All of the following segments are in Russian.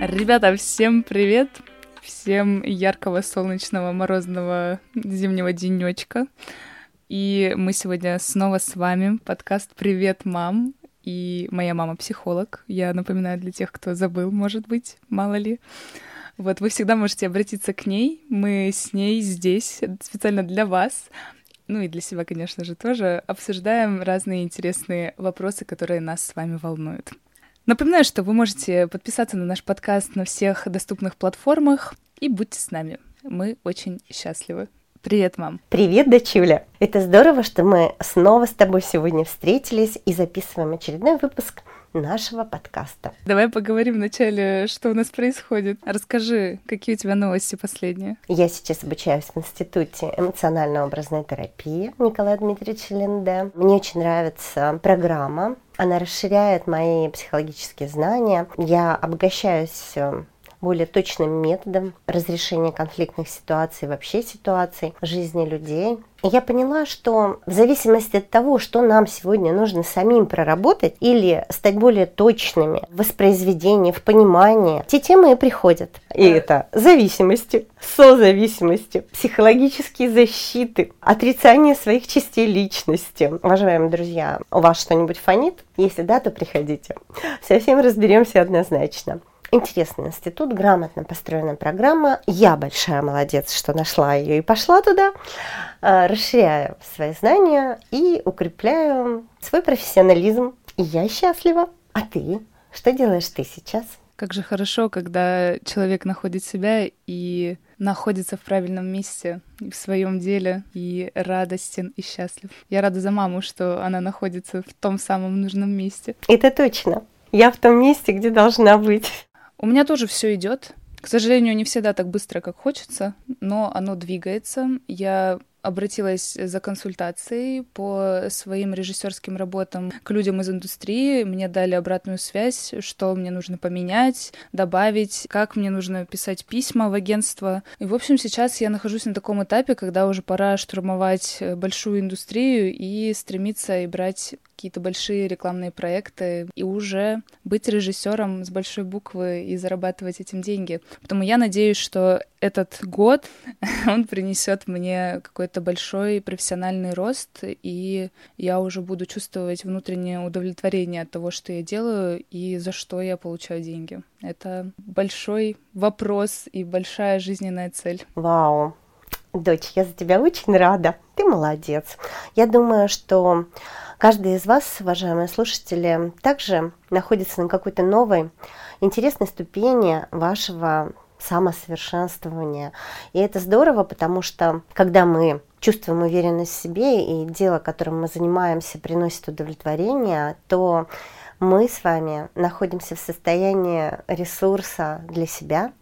Ребята, всем привет! Всем яркого, солнечного, морозного зимнего денечка. И мы сегодня снова с вами. Подкаст «Привет, мам!» И моя мама психолог. Я напоминаю для тех, кто забыл, может быть, мало ли. Вот вы всегда можете обратиться к ней. Мы с ней здесь специально для вас ну и для себя, конечно же, тоже, обсуждаем разные интересные вопросы, которые нас с вами волнуют. Напоминаю, что вы можете подписаться на наш подкаст на всех доступных платформах и будьте с нами. Мы очень счастливы. Привет, мам. Привет, дочуля. Это здорово, что мы снова с тобой сегодня встретились и записываем очередной выпуск нашего подкаста. Давай поговорим вначале, что у нас происходит. Расскажи, какие у тебя новости последние? Я сейчас обучаюсь в Институте эмоционально-образной терапии Николая Дмитриевича Ленде. Мне очень нравится программа. Она расширяет мои психологические знания. Я обогащаюсь э, более точным методом разрешения конфликтных ситуаций, вообще ситуаций в жизни людей. И я поняла, что в зависимости от того, что нам сегодня нужно самим проработать или стать более точными в воспроизведении, в понимании, те темы и приходят. И это зависимости, созависимости, психологические защиты, отрицание своих частей личности. Уважаемые друзья, у вас что-нибудь фонит? Если да, то приходите. Совсем разберемся однозначно. Интересный институт, грамотно построенная программа. Я большая молодец, что нашла ее и пошла туда. Э, расширяю свои знания и укрепляю свой профессионализм. И я счастлива. А ты? Что делаешь ты сейчас? Как же хорошо, когда человек находит себя и находится в правильном месте в своем деле и радостен и счастлив. Я рада за маму, что она находится в том самом нужном месте. Это точно. Я в том месте, где должна быть. У меня тоже все идет. К сожалению, не всегда так быстро, как хочется, но оно двигается. Я обратилась за консультацией по своим режиссерским работам к людям из индустрии. Мне дали обратную связь, что мне нужно поменять, добавить, как мне нужно писать письма в агентство. И, в общем, сейчас я нахожусь на таком этапе, когда уже пора штурмовать большую индустрию и стремиться и брать какие-то большие рекламные проекты и уже быть режиссером с большой буквы и зарабатывать этим деньги. Поэтому я надеюсь, что этот год он принесет мне какой-то большой профессиональный рост, и я уже буду чувствовать внутреннее удовлетворение от того, что я делаю и за что я получаю деньги. Это большой вопрос и большая жизненная цель. Вау, Дочь, я за тебя очень рада. Ты молодец. Я думаю, что каждый из вас, уважаемые слушатели, также находится на какой-то новой, интересной ступени вашего самосовершенствования. И это здорово, потому что когда мы чувствуем уверенность в себе и дело, которым мы занимаемся, приносит удовлетворение, то мы с вами находимся в состоянии ресурса для себя,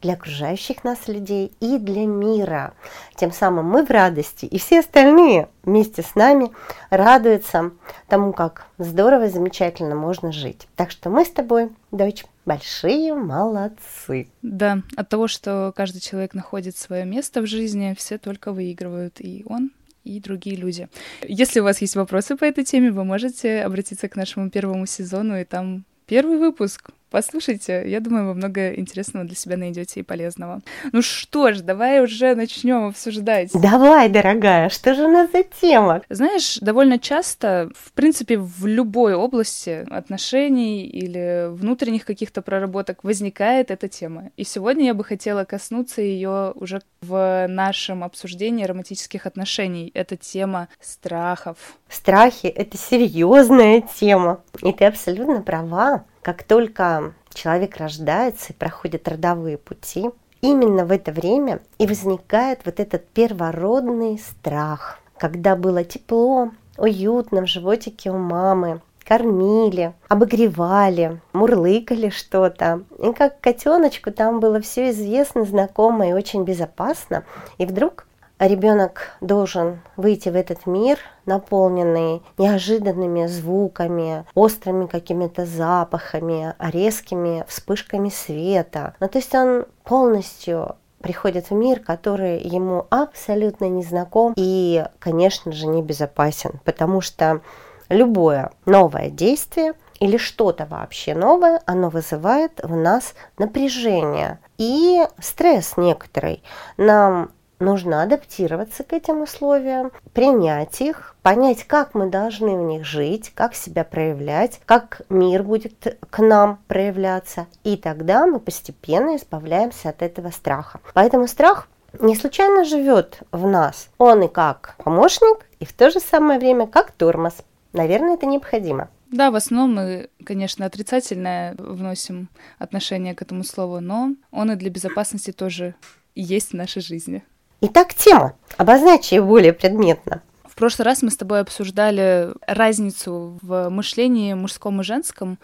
для окружающих нас людей и для мира. Тем самым мы в радости, и все остальные вместе с нами радуются тому, как здорово, замечательно можно жить. Так что мы с тобой, дочь, большие молодцы. Да, от того, что каждый человек находит свое место в жизни, все только выигрывают, и он, и другие люди. Если у вас есть вопросы по этой теме, вы можете обратиться к нашему первому сезону, и там первый выпуск Послушайте, я думаю, вы много интересного для себя найдете и полезного. Ну что ж, давай уже начнем обсуждать. Давай, дорогая, что же у нас за тема? Знаешь, довольно часто, в принципе, в любой области отношений или внутренних каких-то проработок возникает эта тема. И сегодня я бы хотела коснуться ее уже в нашем обсуждении романтических отношений. Это тема страхов. Страхи — это серьезная тема. И ты абсолютно права. Как только человек рождается и проходит родовые пути, именно в это время и возникает вот этот первородный страх, когда было тепло, уютно в животике у мамы, кормили, обогревали, мурлыкали что-то. И как котеночку там было все известно, знакомо и очень безопасно. И вдруг ребенок должен выйти в этот мир, наполненный неожиданными звуками, острыми какими-то запахами, резкими вспышками света. Ну, то есть он полностью приходит в мир, который ему абсолютно не знаком и, конечно же, небезопасен, потому что любое новое действие или что-то вообще новое, оно вызывает в нас напряжение и стресс некоторый. Нам нужно адаптироваться к этим условиям, принять их, понять, как мы должны в них жить, как себя проявлять, как мир будет к нам проявляться. И тогда мы постепенно избавляемся от этого страха. Поэтому страх не случайно живет в нас. Он и как помощник, и в то же самое время как тормоз. Наверное, это необходимо. Да, в основном мы, конечно, отрицательное вносим отношение к этому слову, но он и для безопасности тоже есть в нашей жизни. Итак, тема. Обозначь ее более предметно прошлый раз мы с тобой обсуждали разницу в мышлении мужском и женском,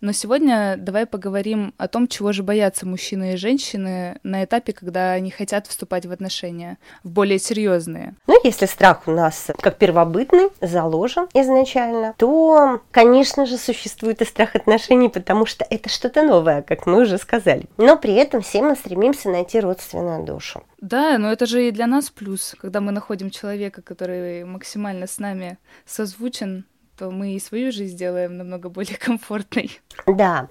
но сегодня давай поговорим о том, чего же боятся мужчины и женщины на этапе, когда они хотят вступать в отношения, в более серьезные. Ну, если страх у нас как первобытный, заложен изначально, то, конечно же, существует и страх отношений, потому что это что-то новое, как мы уже сказали. Но при этом все мы стремимся найти родственную душу. Да, но это же и для нас плюс, когда мы находим человека, который максимально с нами созвучен, то мы и свою жизнь сделаем намного более комфортной. Да,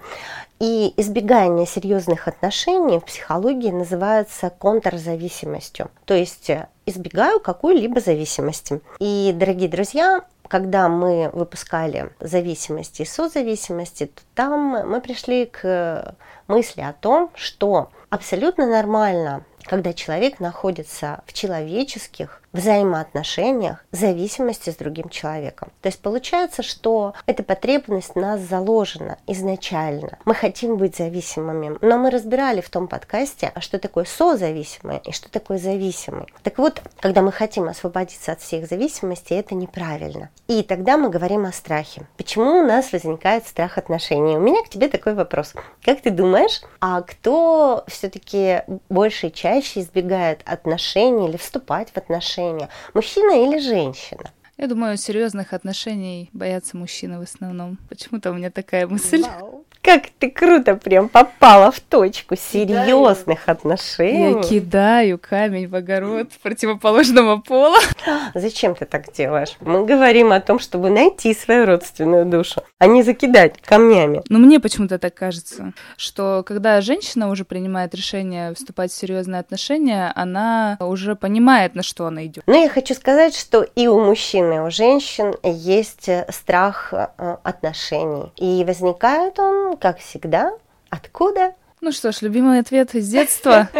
и избегание серьезных отношений в психологии называется контрзависимостью. То есть э, избегаю какой-либо зависимости. И, дорогие друзья, когда мы выпускали зависимости и созависимости, то там мы пришли к мысли о том, что абсолютно нормально когда человек находится в человеческих взаимоотношениях зависимости с другим человеком. То есть получается, что эта потребность в нас заложена изначально. Мы хотим быть зависимыми, но мы разбирали в том подкасте, что такое созависимое и что такое зависимый. Так вот, когда мы хотим освободиться от всех зависимостей, это неправильно. И тогда мы говорим о страхе. Почему у нас возникает страх отношений? У меня к тебе такой вопрос. Как ты думаешь, а кто все-таки больше и чаще избегает отношений или вступать в отношения? мужчина или женщина? Я думаю, серьезных отношений боятся мужчины в основном. Почему-то у меня такая мысль. Вау. Как ты круто прям попала в точку серьезных отношений. Я кидаю камень в огород противоположного пола. Зачем ты так делаешь? Мы говорим о том, чтобы найти свою родственную душу, а не закидать камнями. Но мне почему-то так кажется, что когда женщина уже принимает решение вступать в серьезные отношения, она уже понимает, на что она идет. Но я хочу сказать, что и у мужчин, и у женщин есть страх э, отношений. И возникает он как всегда, откуда? Ну что ж, любимый ответ из детства.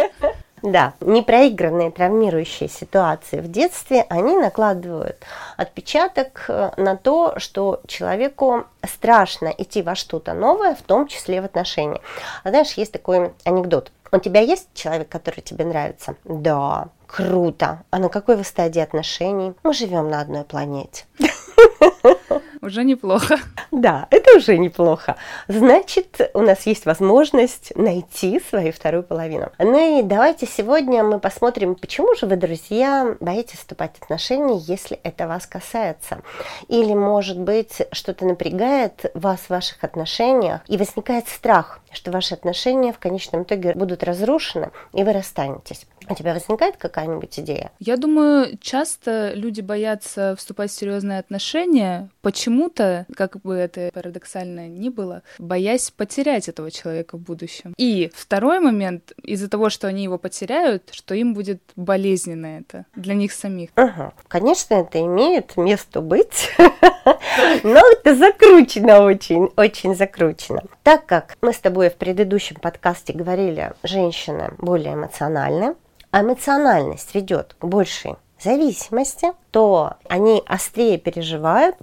Да, непроигранные травмирующие ситуации в детстве, они накладывают отпечаток э, на то, что человеку страшно идти во что-то новое, в том числе в отношения. А знаешь, есть такой анекдот. У тебя есть человек, который тебе нравится? Да, круто. А на какой вы стадии отношений? Мы живем на одной планете. Уже неплохо. Да, это уже неплохо. Значит, у нас есть возможность найти свою вторую половину. Ну и давайте сегодня мы посмотрим, почему же вы, друзья, боитесь вступать в отношения, если это вас касается. Или, может быть, что-то напрягает вас в ваших отношениях, и возникает страх, что ваши отношения в конечном итоге будут разрушены, и вы расстанетесь. У тебя возникает какая-нибудь идея? Я думаю, часто люди боятся вступать в серьезные отношения почему-то, как бы это парадоксально ни было, боясь потерять этого человека в будущем. И второй момент, из-за того, что они его потеряют, что им будет болезненно это для них самих. Угу. Конечно, это имеет место быть, но это закручено очень, очень закручено. Так как мы с тобой в предыдущем подкасте говорили, женщины более эмоциональны, эмоциональность ведет к большей зависимости, то они острее переживают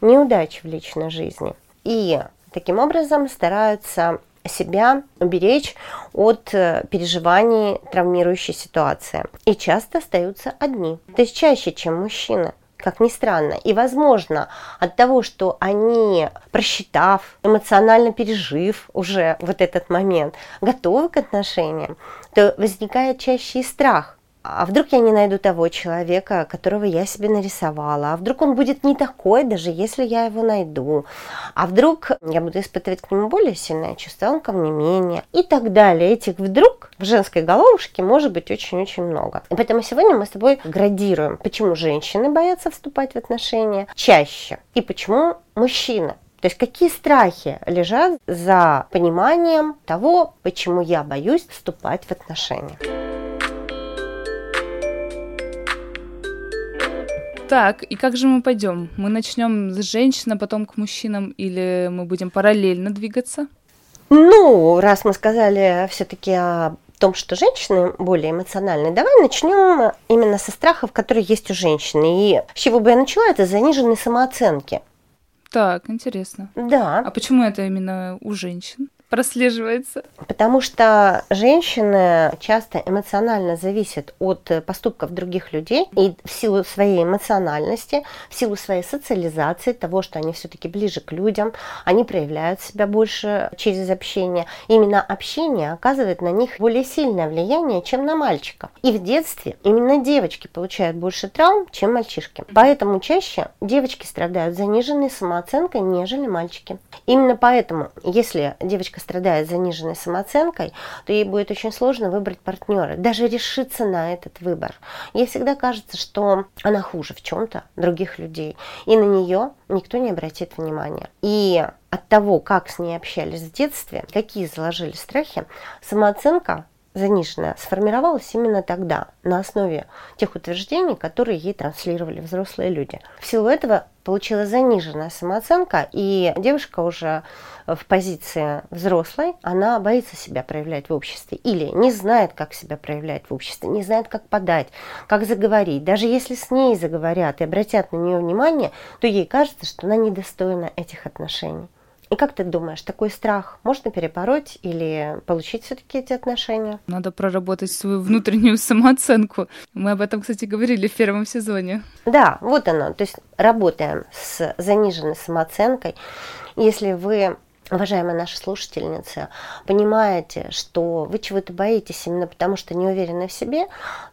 неудачи в личной жизни. И таким образом стараются себя уберечь от э, переживаний травмирующей ситуации. И часто остаются одни. То есть чаще, чем мужчины как ни странно. И, возможно, от того, что они, просчитав, эмоционально пережив уже вот этот момент, готовы к отношениям, то возникает чаще и страх а вдруг я не найду того человека, которого я себе нарисовала, а вдруг он будет не такой, даже если я его найду, а вдруг я буду испытывать к нему более сильное чувство, он ко мне менее и так далее. Этих вдруг в женской головушке может быть очень-очень много. И поэтому сегодня мы с тобой градируем, почему женщины боятся вступать в отношения чаще и почему мужчины То есть какие страхи лежат за пониманием того, почему я боюсь вступать в отношения. Так, и как же мы пойдем? Мы начнем с женщин, а потом к мужчинам, или мы будем параллельно двигаться? Ну, раз мы сказали все-таки о том, что женщины более эмоциональные, давай начнем именно со страхов, которые есть у женщины. И с чего бы я начала, это заниженные самооценки. Так, интересно. Да. А почему это именно у женщин? Прослеживается? Потому что женщины часто эмоционально зависят от поступков других людей, и в силу своей эмоциональности, в силу своей социализации, того, что они все-таки ближе к людям, они проявляют себя больше через общение. Именно общение оказывает на них более сильное влияние, чем на мальчиков. И в детстве именно девочки получают больше травм, чем мальчишки. Поэтому чаще девочки страдают заниженной самооценкой, нежели мальчики. Именно поэтому, если девочка девочка страдает заниженной самооценкой, то ей будет очень сложно выбрать партнера, даже решиться на этот выбор. Ей всегда кажется, что она хуже в чем-то других людей, и на нее никто не обратит внимания. И от того, как с ней общались в детстве, какие заложили страхи, самооценка заниженная сформировалась именно тогда, на основе тех утверждений, которые ей транслировали взрослые люди. В силу этого получилась заниженная самооценка, и девушка уже в позиции взрослой, она боится себя проявлять в обществе или не знает, как себя проявлять в обществе, не знает, как подать, как заговорить. Даже если с ней заговорят и обратят на нее внимание, то ей кажется, что она недостойна этих отношений. И как ты думаешь, такой страх можно перебороть или получить все-таки эти отношения? Надо проработать свою внутреннюю самооценку. Мы об этом, кстати, говорили в первом сезоне. Да, вот оно. То есть работаем с заниженной самооценкой. Если вы уважаемая наша слушательница, понимаете, что вы чего-то боитесь именно потому, что не уверены в себе,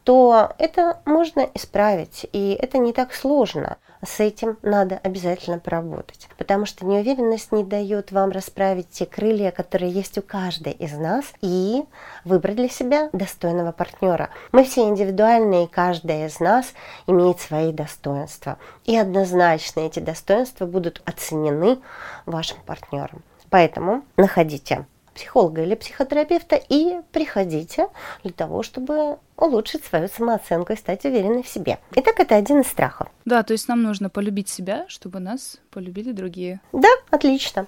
то это можно исправить, и это не так сложно. С этим надо обязательно поработать, потому что неуверенность не дает вам расправить те крылья, которые есть у каждой из нас, и выбрать для себя достойного партнера. Мы все индивидуальны, и каждая из нас имеет свои достоинства. И однозначно эти достоинства будут оценены вашим партнером. Поэтому находите психолога или психотерапевта и приходите для того, чтобы улучшить свою самооценку и стать уверенной в себе. Итак, это один из страхов. Да, то есть нам нужно полюбить себя, чтобы нас полюбили другие. Да, отлично.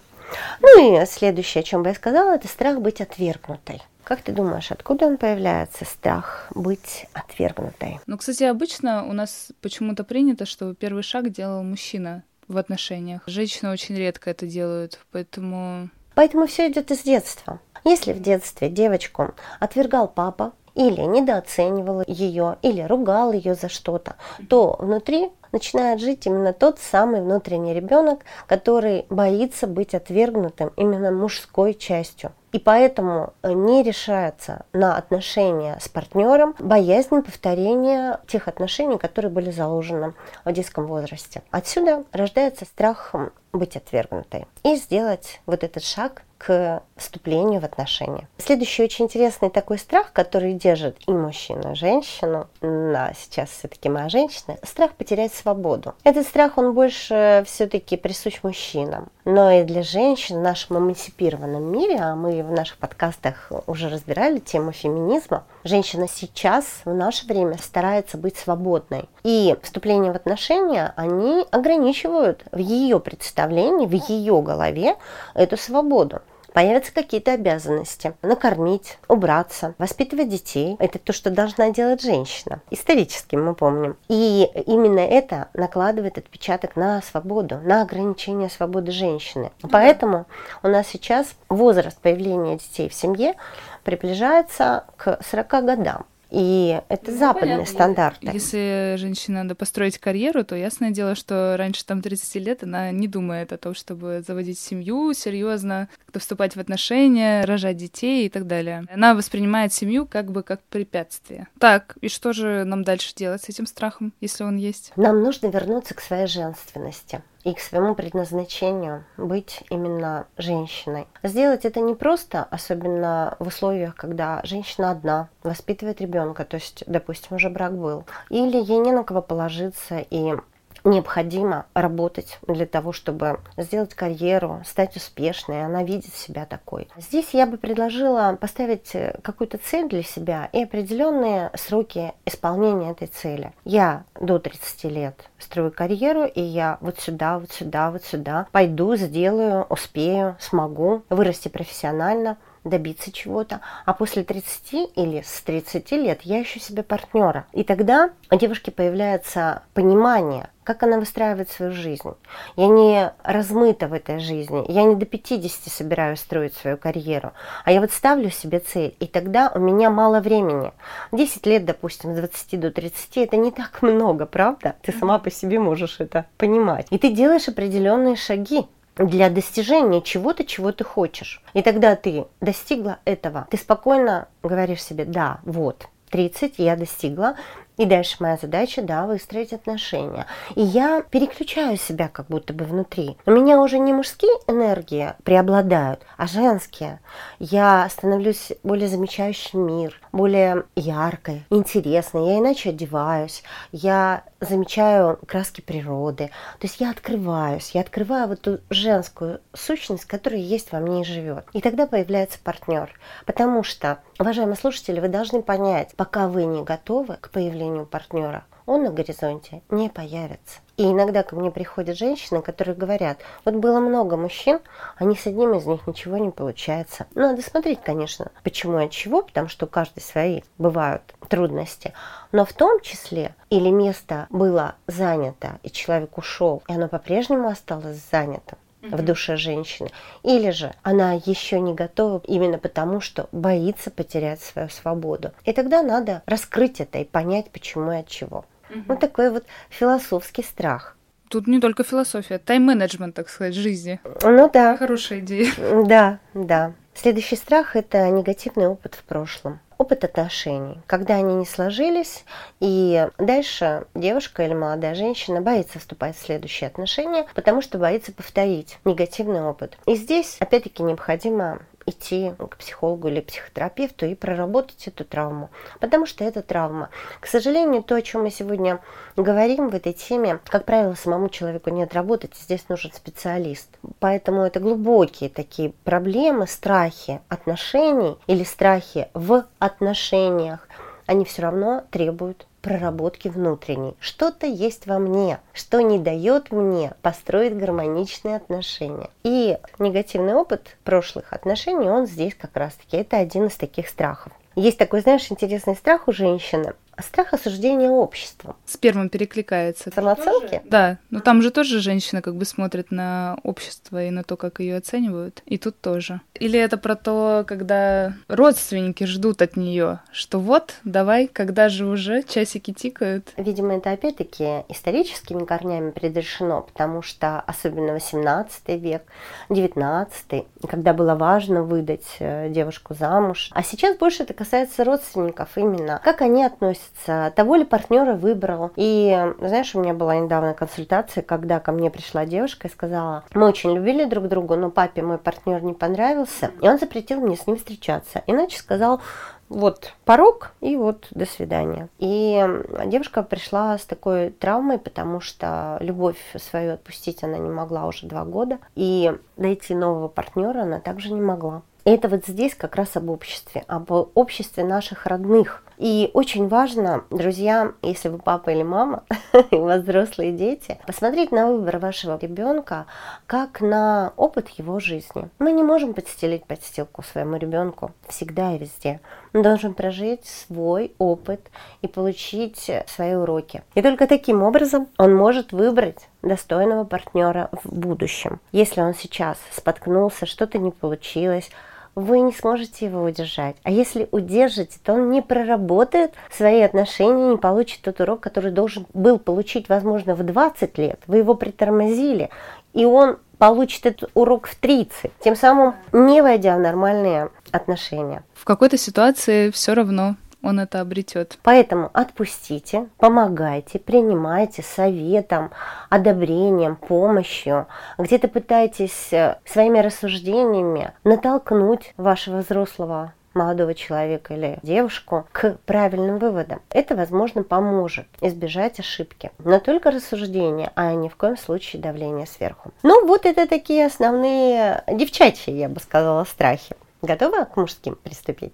Ну и следующее, о чем бы я сказала, это страх быть отвергнутой. Как ты думаешь, откуда он появляется, страх быть отвергнутой? Ну, кстати, обычно у нас почему-то принято, что первый шаг делал мужчина в отношениях. Женщины очень редко это делают, поэтому... Поэтому все идет из детства. Если в детстве девочку отвергал папа, или недооценивал ее, или ругал ее за что-то, то внутри начинает жить именно тот самый внутренний ребенок, который боится быть отвергнутым именно мужской частью. И поэтому не решается на отношения с партнером боязнь повторения тех отношений, которые были заложены в детском возрасте. Отсюда рождается страх быть отвергнутой и сделать вот этот шаг к вступлению в отношения. Следующий очень интересный такой страх, который держит и мужчину, и женщину, на сейчас все-таки моя женщина, страх потерять свободу. Этот страх, он больше все-таки присущ мужчинам. Но и для женщин в нашем эмансипированном мире, а мы в наших подкастах уже разбирали тему феминизма, женщина сейчас, в наше время, старается быть свободной. И вступление в отношения, они ограничивают в ее представлении, в ее голове эту свободу появятся какие-то обязанности. Накормить, убраться, воспитывать детей. Это то, что должна делать женщина. Исторически мы помним. И именно это накладывает отпечаток на свободу, на ограничение свободы женщины. Поэтому у нас сейчас возраст появления детей в семье приближается к 40 годам. И это ну, западные понятно. стандарты. Если женщине надо построить карьеру, то ясное дело, что раньше там 30 лет она не думает о том, чтобы заводить семью серьезно, как-то вступать в отношения, рожать детей и так далее. Она воспринимает семью как бы как препятствие. Так, и что же нам дальше делать с этим страхом, если он есть? Нам нужно вернуться к своей женственности и к своему предназначению быть именно женщиной. Сделать это не просто, особенно в условиях, когда женщина одна, воспитывает ребенка, то есть, допустим, уже брак был, или ей не на кого положиться, и необходимо работать для того, чтобы сделать карьеру, стать успешной, она видит себя такой. Здесь я бы предложила поставить какую-то цель для себя и определенные сроки исполнения этой цели. Я до 30 лет строю карьеру, и я вот сюда, вот сюда, вот сюда пойду, сделаю, успею, смогу вырасти профессионально, добиться чего-то, а после 30 или с 30 лет я ищу себе партнера. И тогда у девушки появляется понимание, как она выстраивает свою жизнь. Я не размыта в этой жизни, я не до 50 собираюсь строить свою карьеру, а я вот ставлю себе цель, и тогда у меня мало времени. 10 лет, допустим, с 20 до 30, это не так много, правда? Ты сама по себе можешь это понимать. И ты делаешь определенные шаги для достижения чего-то, чего ты хочешь. И тогда ты достигла этого, ты спокойно говоришь себе, да, вот, 30 я достигла, и дальше моя задача, да, выстроить отношения. И я переключаю себя как будто бы внутри. У меня уже не мужские энергии преобладают, а женские. Я становлюсь более замечающий мир, более яркой, интересной. Я иначе одеваюсь. Я замечаю краски природы. То есть я открываюсь, я открываю вот эту женскую сущность, которая есть во мне и живет. И тогда появляется партнер. Потому что, уважаемые слушатели, вы должны понять, пока вы не готовы к появлению партнера, он на горизонте не появится. И иногда ко мне приходят женщины, которые говорят, вот было много мужчин, а ни с одним из них ничего не получается. Надо смотреть, конечно, почему и от чего, потому что у каждой свои бывают трудности. Но в том числе, или место было занято, и человек ушел, и оно по-прежнему осталось занято, в душе женщины. Или же она еще не готова именно потому, что боится потерять свою свободу. И тогда надо раскрыть это и понять, почему и от чего. Угу. Вот такой вот философский страх. Тут не только философия, тайм-менеджмент, так сказать, жизни. Ну да. Хорошая идея. Да, да. Следующий страх – это негативный опыт в прошлом. Опыт отношений, когда они не сложились, и дальше девушка или молодая женщина боится вступать в следующие отношения, потому что боится повторить негативный опыт. И здесь, опять-таки, необходимо идти к психологу или психотерапевту и проработать эту травму. Потому что это травма. К сожалению, то, о чем мы сегодня говорим в этой теме, как правило, самому человеку не отработать, здесь нужен специалист. Поэтому это глубокие такие проблемы, страхи отношений или страхи в отношениях, они все равно требуют проработки внутренней. Что-то есть во мне, что не дает мне построить гармоничные отношения. И негативный опыт прошлых отношений, он здесь как раз-таки, это один из таких страхов. Есть такой, знаешь, интересный страх у женщины – Страх осуждения обществом. С первым перекликается. Самооценки? Да, но там же тоже женщина как бы смотрит на общество и на то, как ее оценивают. И тут тоже. Или это про то, когда родственники ждут от нее, что вот, давай, когда же уже часики тикают. Видимо, это опять-таки историческими корнями предрешено, потому что особенно 18 век, 19 когда было важно выдать э, девушку замуж. А сейчас больше это касается родственников именно. Как они относятся относится, того ли партнера выбрал. И знаешь, у меня была недавно консультация, когда ко мне пришла девушка и сказала, мы очень любили друг друга, но папе мой партнер не понравился, и он запретил мне с ним встречаться. Иначе сказал, вот порог и вот до свидания. И девушка пришла с такой травмой, потому что любовь свою отпустить она не могла уже два года, и найти нового партнера она также не могла. Это вот здесь как раз об обществе, об обществе наших родных, и очень важно, друзья, если вы папа или мама, и у вас взрослые дети, посмотреть на выбор вашего ребенка как на опыт его жизни. Мы не можем подстелить подстилку своему ребенку всегда и везде. Он должен прожить свой опыт и получить свои уроки. И только таким образом он может выбрать достойного партнера в будущем. Если он сейчас споткнулся, что-то не получилось, вы не сможете его удержать. А если удержите, то он не проработает свои отношения, не получит тот урок, который должен был получить, возможно, в 20 лет. Вы его притормозили, и он получит этот урок в 30, тем самым не войдя в нормальные отношения. В какой-то ситуации все равно он это обретет. Поэтому отпустите, помогайте, принимайте советом, одобрением, помощью. Где-то пытайтесь э, своими рассуждениями натолкнуть вашего взрослого молодого человека или девушку к правильным выводам. Это, возможно, поможет избежать ошибки. Но только рассуждение, а ни в коем случае давление сверху. Ну, вот это такие основные девчачьи, я бы сказала, страхи. Готова к мужским приступить?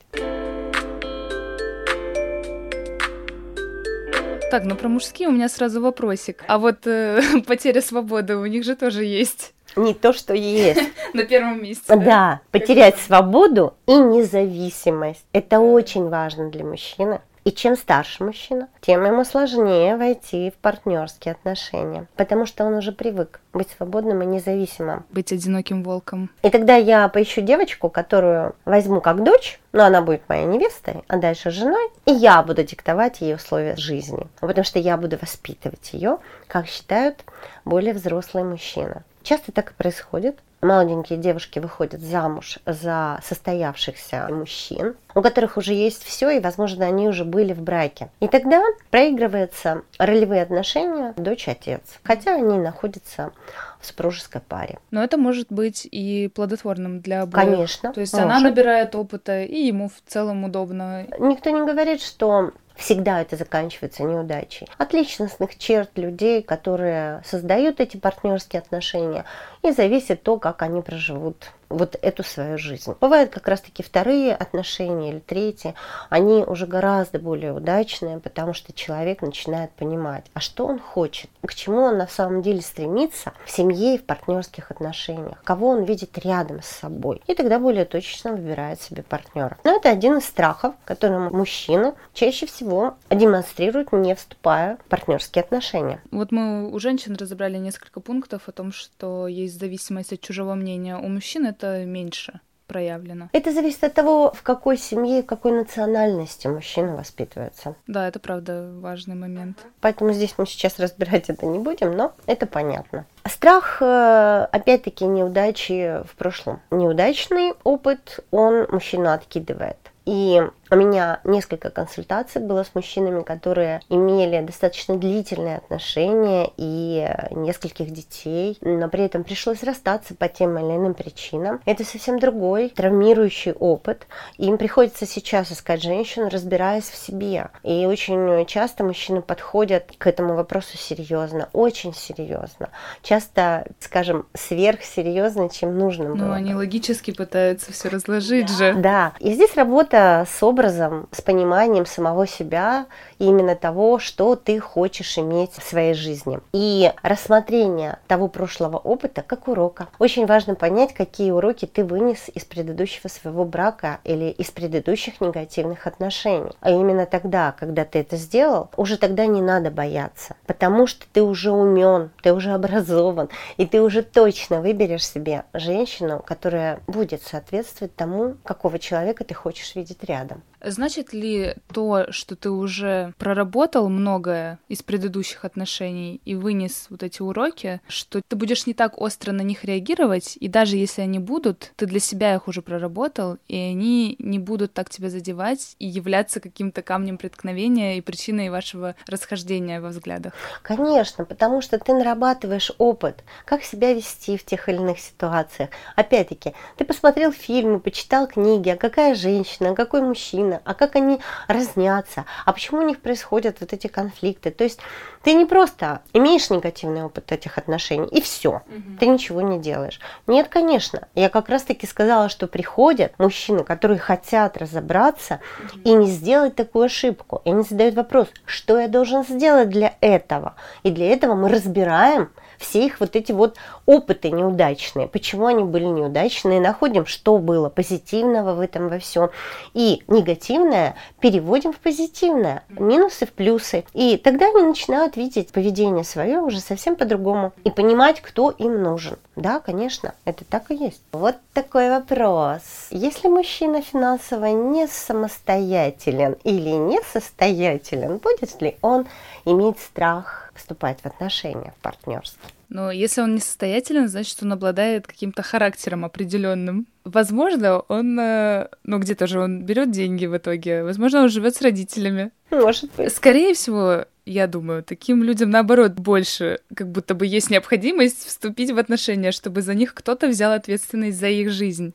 Так, ну про мужские у меня сразу вопросик. А вот э, потеря свободы у них же тоже есть. Не то, что есть. На первом месте. Да, да. потерять свободу и независимость. Это очень важно для мужчины. И чем старше мужчина, тем ему сложнее войти в партнерские отношения, потому что он уже привык быть свободным и независимым. Быть одиноким волком. И тогда я поищу девочку, которую возьму как дочь, но она будет моей невестой, а дальше женой, и я буду диктовать ей условия жизни, потому что я буду воспитывать ее, как считают более взрослые мужчины. Часто так и происходит молоденькие девушки выходят замуж за состоявшихся мужчин, у которых уже есть все, и, возможно, они уже были в браке. И тогда проигрываются ролевые отношения дочь-отец, хотя они находятся в супружеской паре. Но это может быть и плодотворным для обоих. Конечно. То есть может. она набирает опыта, и ему в целом удобно. Никто не говорит, что всегда это заканчивается неудачей. От личностных черт людей, которые создают эти партнерские отношения, и зависит то, как они проживут вот эту свою жизнь. Бывают как раз-таки вторые отношения или третьи, они уже гораздо более удачные, потому что человек начинает понимать, а что он хочет, к чему он на самом деле стремится в семье и в партнерских отношениях, кого он видит рядом с собой. И тогда более точечно выбирает себе партнера. Но это один из страхов, который мужчины чаще всего демонстрируют, не вступая в партнерские отношения. Вот мы у женщин разобрали несколько пунктов о том, что есть зависимость от чужого мнения. У мужчин это это меньше проявлено? Это зависит от того, в какой семье и какой национальности мужчина воспитывается. Да, это правда важный момент. Поэтому здесь мы сейчас разбирать это не будем, но это понятно. Страх, э, опять-таки, неудачи в прошлом. Неудачный опыт он мужчину откидывает. И у меня несколько консультаций было с мужчинами, которые имели достаточно длительные отношения и нескольких детей, но при этом пришлось расстаться по тем или иным причинам. Это совсем другой травмирующий опыт. Им приходится сейчас искать женщину, разбираясь в себе. И очень часто мужчины подходят к этому вопросу серьезно, очень серьезно. Часто, скажем, сверхсерьезно, чем нужно ну, было. Ну, они логически пытаются все разложить же. Да. И здесь работа с образом образом, с пониманием самого себя и именно того, что ты хочешь иметь в своей жизни. И рассмотрение того прошлого опыта как урока. Очень важно понять, какие уроки ты вынес из предыдущего своего брака или из предыдущих негативных отношений. А именно тогда, когда ты это сделал, уже тогда не надо бояться, потому что ты уже умен, ты уже образован, и ты уже точно выберешь себе женщину, которая будет соответствовать тому, какого человека ты хочешь видеть рядом. Значит ли то, что ты уже проработал многое из предыдущих отношений и вынес вот эти уроки, что ты будешь не так остро на них реагировать, и даже если они будут, ты для себя их уже проработал, и они не будут так тебя задевать и являться каким-то камнем преткновения и причиной вашего расхождения во взглядах? Конечно, потому что ты нарабатываешь опыт, как себя вести в тех или иных ситуациях. Опять-таки, ты посмотрел фильмы, почитал книги, а какая женщина, а какой мужчина, мужчины, а как они разнятся, а почему у них происходят вот эти конфликты. То есть ты не просто имеешь негативный опыт этих отношений, и все, угу. ты ничего не делаешь. Нет, конечно. Я как раз-таки сказала, что приходят мужчины, которые хотят разобраться угу. и не сделать такую ошибку. И они задают вопрос, что я должен сделать для этого. И для этого мы разбираем все их вот эти вот опыты неудачные, почему они были неудачные, находим, что было позитивного в этом во всем, и негативное переводим в позитивное, минусы в плюсы. И тогда они начинают видеть поведение свое уже совсем по-другому и понимать, кто им нужен. Да, конечно, это так и есть. Вот такой вопрос. Если мужчина финансово не самостоятелен или несостоятелен, будет ли он иметь страх вступать в отношения, в партнерство. Но если он несостоятелен, значит, он обладает каким-то характером определенным. Возможно, он, э, ну, где-то же он берет деньги в итоге. Возможно, он живет с родителями. Может быть. Скорее всего, я думаю, таким людям, наоборот, больше как будто бы есть необходимость вступить в отношения, чтобы за них кто-то взял ответственность за их жизнь.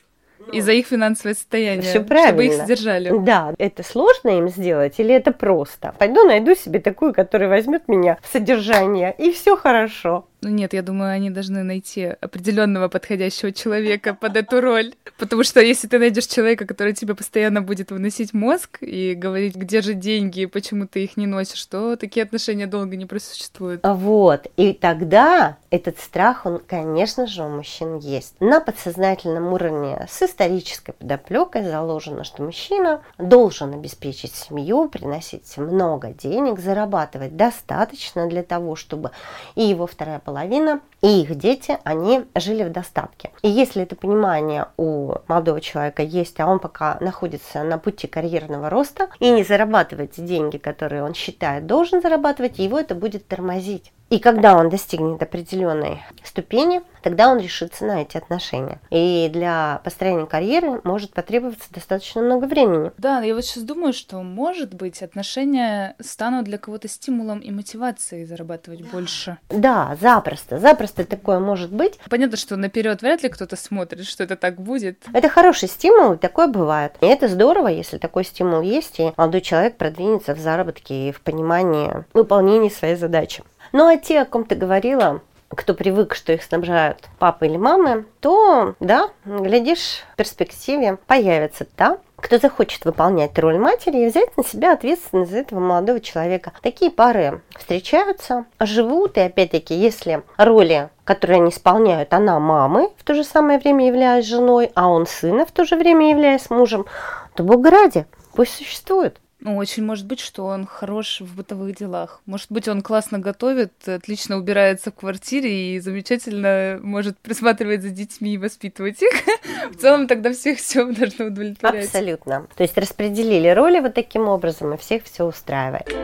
И за их финансовое состояние, Все правильно. чтобы их содержали. Да, это сложно им сделать или это просто? Пойду найду себе такую, которая возьмет меня в содержание, и все хорошо. Ну нет, я думаю, они должны найти определенного подходящего человека под эту роль. Потому что если ты найдешь человека, который тебе постоянно будет выносить мозг и говорить, где же деньги, почему ты их не носишь, то такие отношения долго не просуществуют. Вот. И тогда этот страх, он, конечно же, у мужчин есть. На подсознательном уровне с исторической подоплекой заложено, что мужчина должен обеспечить семью, приносить много денег, зарабатывать достаточно для того, чтобы и его вторая половина, и их дети, они жили в достатке. И если это понимание у молодого человека есть, а он пока находится на пути карьерного роста и не зарабатывает деньги, которые он считает должен зарабатывать, его это будет тормозить. И когда он достигнет определенной ступени, тогда он решится на эти отношения. И для построения карьеры может потребоваться достаточно много времени. Да, я вот сейчас думаю, что, может быть, отношения станут для кого-то стимулом и мотивацией зарабатывать больше. Да, запросто. Запросто такое может быть. Понятно, что наперед вряд ли кто-то смотрит, что это так будет. Это хороший стимул, и такое бывает. И это здорово, если такой стимул есть, и молодой человек продвинется в заработке и в понимании выполнения своей задачи. Ну а те, о ком ты говорила, кто привык, что их снабжают папа или мамы, то, да, глядишь, в перспективе появится та, кто захочет выполнять роль матери и взять на себя ответственность за этого молодого человека. Такие пары встречаются, живут, и опять-таки, если роли которые они исполняют, она мамы, в то же самое время являясь женой, а он сына, в то же время являясь мужем, то Бога ради, пусть существует. Ну, очень может быть, что он хорош в бытовых делах. Может быть, он классно готовит, отлично убирается в квартире и замечательно может присматривать за детьми и воспитывать их. В целом тогда всех все должно удовлетворять. Абсолютно. То есть распределили роли вот таким образом, и всех все устраивает.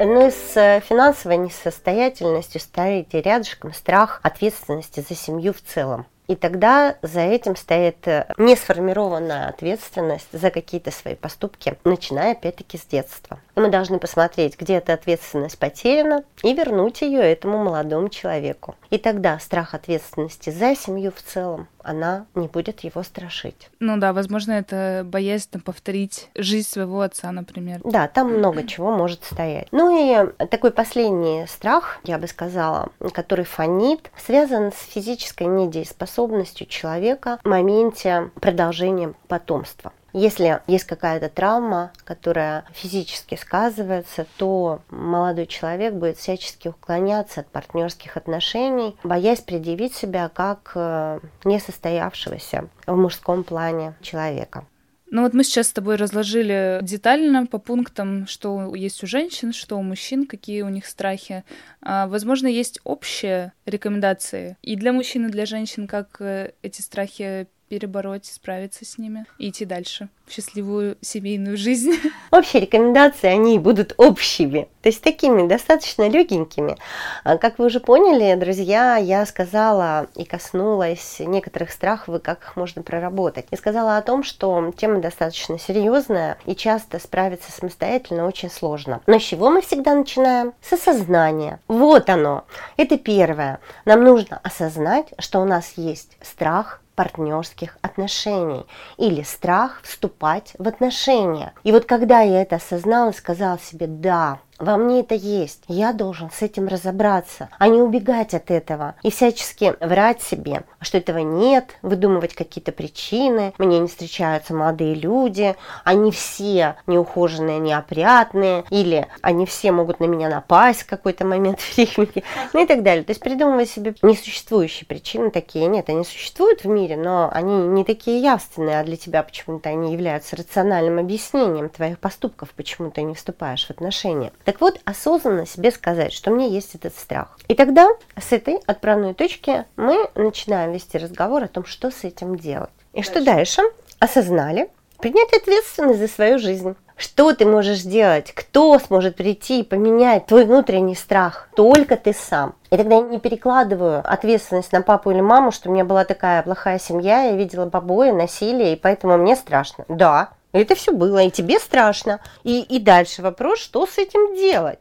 Ну и с финансовой несостоятельностью стоите рядышком страх ответственности за семью в целом. И тогда за этим стоит э, несформированная ответственность за какие-то свои поступки, начиная опять-таки с детства. И мы должны посмотреть, где эта ответственность потеряна, и вернуть ее этому молодому человеку. И тогда страх ответственности за семью в целом, она не будет его страшить. Ну да, возможно, это боязнь там, повторить жизнь своего отца, например. Да, там много чего может стоять. Ну и такой последний страх, я бы сказала, который фонит, связан с физической недееспособностью человека в моменте продолжения потомства. Если есть какая-то травма, которая физически сказывается, то молодой человек будет всячески уклоняться от партнерских отношений, боясь предъявить себя как э, несостоявшегося в мужском плане человека. Ну вот мы сейчас с тобой разложили детально по пунктам, что есть у женщин, что у мужчин, какие у них страхи. А, возможно, есть общие рекомендации и для мужчин, и для женщин, как э, эти страхи перебороть, справиться с ними и идти дальше в счастливую семейную жизнь. Общие рекомендации, они будут общими, то есть такими достаточно легенькими. А, как вы уже поняли, друзья, я сказала и коснулась некоторых страхов и как их можно проработать. Я сказала о том, что тема достаточно серьезная и часто справиться самостоятельно очень сложно. Но с чего мы всегда начинаем? С осознания. Вот оно. Это первое. Нам нужно осознать, что у нас есть страх, партнерских отношений или страх вступать в отношения. И вот когда я это осознала сказала себе «да», во мне это есть. Я должен с этим разобраться, а не убегать от этого и всячески врать себе, что этого нет, выдумывать какие-то причины. Мне не встречаются молодые люди, они все неухоженные, неопрятные, или они все могут на меня напасть в какой-то момент времени, ну и так далее. То есть придумывать себе несуществующие причины такие. Нет, они существуют в мире, но они не такие явственные, а для тебя почему-то они являются рациональным объяснением твоих поступков, почему ты не вступаешь в отношения. Так вот, осознанно себе сказать, что у меня есть этот страх. И тогда с этой отправной точки мы начинаем вести разговор о том, что с этим делать. И дальше. что дальше? Осознали, принять ответственность за свою жизнь. Что ты можешь сделать? Кто сможет прийти и поменять твой внутренний страх? Только ты сам. И тогда я не перекладываю ответственность на папу или маму, что у меня была такая плохая семья, я видела побои, насилие, и поэтому мне страшно. Да, это все было, и тебе страшно. И, и дальше вопрос, что с этим делать?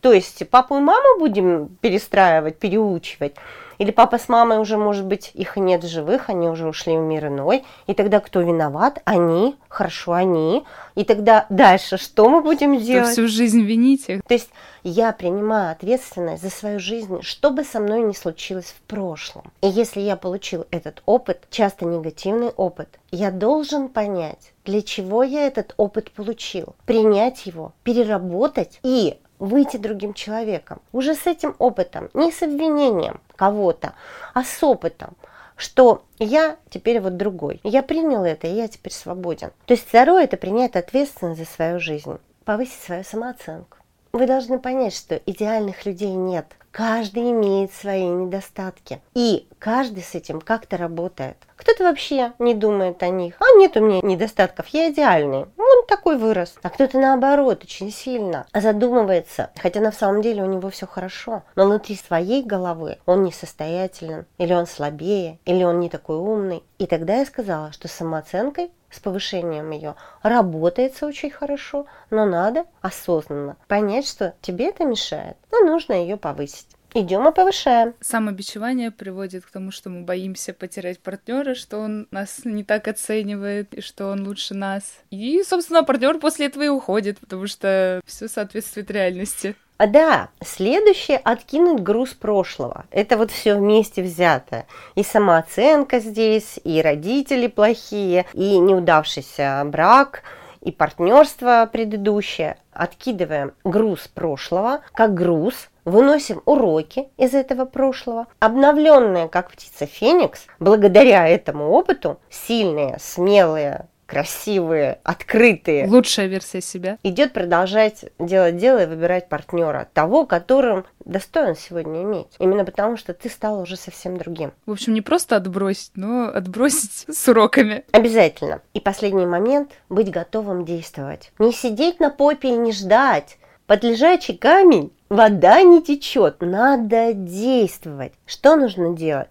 То есть папу и маму будем перестраивать, переучивать, или папа с мамой уже, может быть, их нет в живых, они уже ушли в мир иной. И тогда кто виноват? Они. Хорошо, они. И тогда дальше что мы будем делать? Что всю жизнь вините. То есть я принимаю ответственность за свою жизнь, что бы со мной ни случилось в прошлом. И если я получил этот опыт, часто негативный опыт, я должен понять, для чего я этот опыт получил, принять его, переработать и выйти другим человеком. Уже с этим опытом, не с обвинением кого-то, а с опытом что я теперь вот другой. Я принял это, и я теперь свободен. То есть второе – это принять ответственность за свою жизнь, повысить свою самооценку. Вы должны понять, что идеальных людей нет. Каждый имеет свои недостатки. И каждый с этим как-то работает. Кто-то вообще не думает о них. А нет у меня недостатков, я идеальный. Он такой вырос. А кто-то наоборот очень сильно задумывается, хотя на самом деле у него все хорошо. Но внутри своей головы он несостоятелен, или он слабее, или он не такой умный. И тогда я сказала, что с самооценкой с повышением ее работается очень хорошо, но надо осознанно понять, что тебе это мешает, но нужно ее повысить. Идем и повышаем. Самобичевание приводит к тому, что мы боимся потерять партнера, что он нас не так оценивает, и что он лучше нас. И, собственно, партнер после этого и уходит, потому что все соответствует реальности. А да, следующее откинуть груз прошлого. Это вот все вместе взято. И самооценка здесь, и родители плохие, и неудавшийся брак, и партнерство предыдущее. Откидываем груз прошлого, как груз, выносим уроки из этого прошлого. Обновленная, как птица Феникс, благодаря этому опыту, сильные, смелые, красивые, открытые. Лучшая версия себя. Идет продолжать делать дело и выбирать партнера, того, которым достоин сегодня иметь. Именно потому, что ты стал уже совсем другим. В общем, не просто отбросить, но отбросить с уроками. Обязательно. И последний момент – быть готовым действовать. Не сидеть на попе и не ждать. Под лежачий камень вода не течет. Надо действовать. Что нужно делать?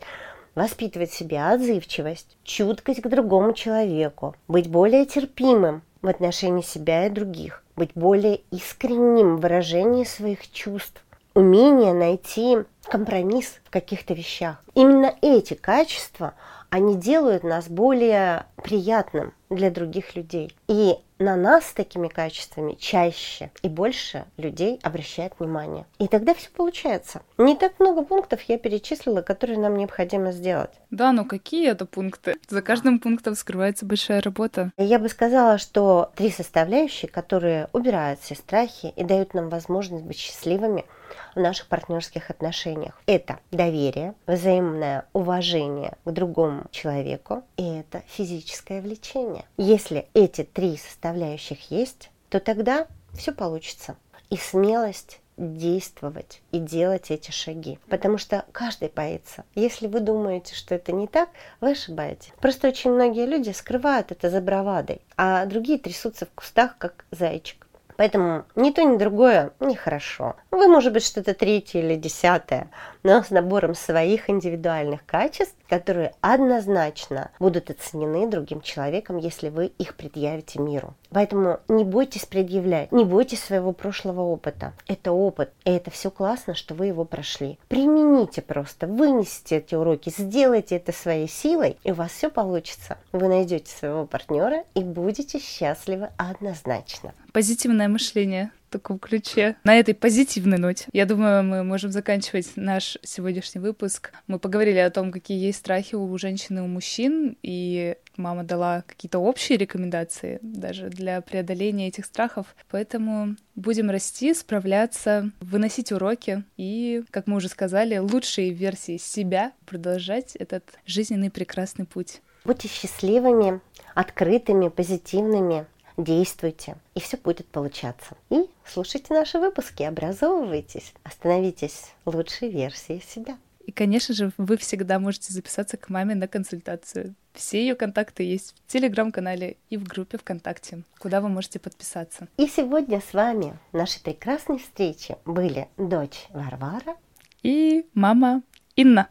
Воспитывать в себе отзывчивость, чуткость к другому человеку, быть более терпимым в отношении себя и других, быть более искренним в выражении своих чувств, умение найти компромисс в каких-то вещах. Именно эти качества, они делают нас более приятным для других людей. И на нас с такими качествами чаще и больше людей обращает внимание. И тогда все получается. Не так много пунктов я перечислила, которые нам необходимо сделать. Да, но какие это пункты? За каждым пунктом скрывается большая работа. Я бы сказала, что три составляющие, которые убирают все страхи и дают нам возможность быть счастливыми – в наших партнерских отношениях. Это доверие, взаимное уважение к другому человеку и это физическое влечение. Если эти три составляющих есть, то тогда все получится. И смелость действовать и делать эти шаги. Потому что каждый боится. Если вы думаете, что это не так, вы ошибаетесь. Просто очень многие люди скрывают это за бравадой, а другие трясутся в кустах, как зайчик. Поэтому ни то, ни другое нехорошо. Вы, может быть, что-то третье или десятое, но с набором своих индивидуальных качеств, которые однозначно будут оценены другим человеком, если вы их предъявите миру. Поэтому не бойтесь предъявлять, не бойтесь своего прошлого опыта. Это опыт, и это все классно, что вы его прошли. Примените просто, вынесите эти уроки, сделайте это своей силой, и у вас все получится. Вы найдете своего партнера и будете счастливы однозначно. Позитивное мышление таком ключе. На этой позитивной ноте, я думаю, мы можем заканчивать наш сегодняшний выпуск. Мы поговорили о том, какие есть страхи у женщин и у мужчин, и мама дала какие-то общие рекомендации даже для преодоления этих страхов. Поэтому будем расти, справляться, выносить уроки и, как мы уже сказали, лучшие версии себя продолжать этот жизненный прекрасный путь. Будьте счастливыми, открытыми, позитивными, действуйте, и все будет получаться. И слушайте наши выпуски, образовывайтесь, становитесь лучшей версией себя. И, конечно же, вы всегда можете записаться к маме на консультацию. Все ее контакты есть в телеграм-канале и в группе ВКонтакте, куда вы можете подписаться. И сегодня с вами в нашей прекрасной встрече были дочь Варвара и мама Инна.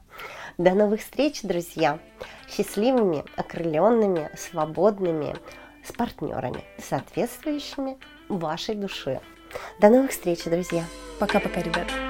До новых встреч, друзья! Счастливыми, окрыленными, свободными, с партнерами, соответствующими вашей душе. До новых встреч, друзья. Пока-пока, ребят.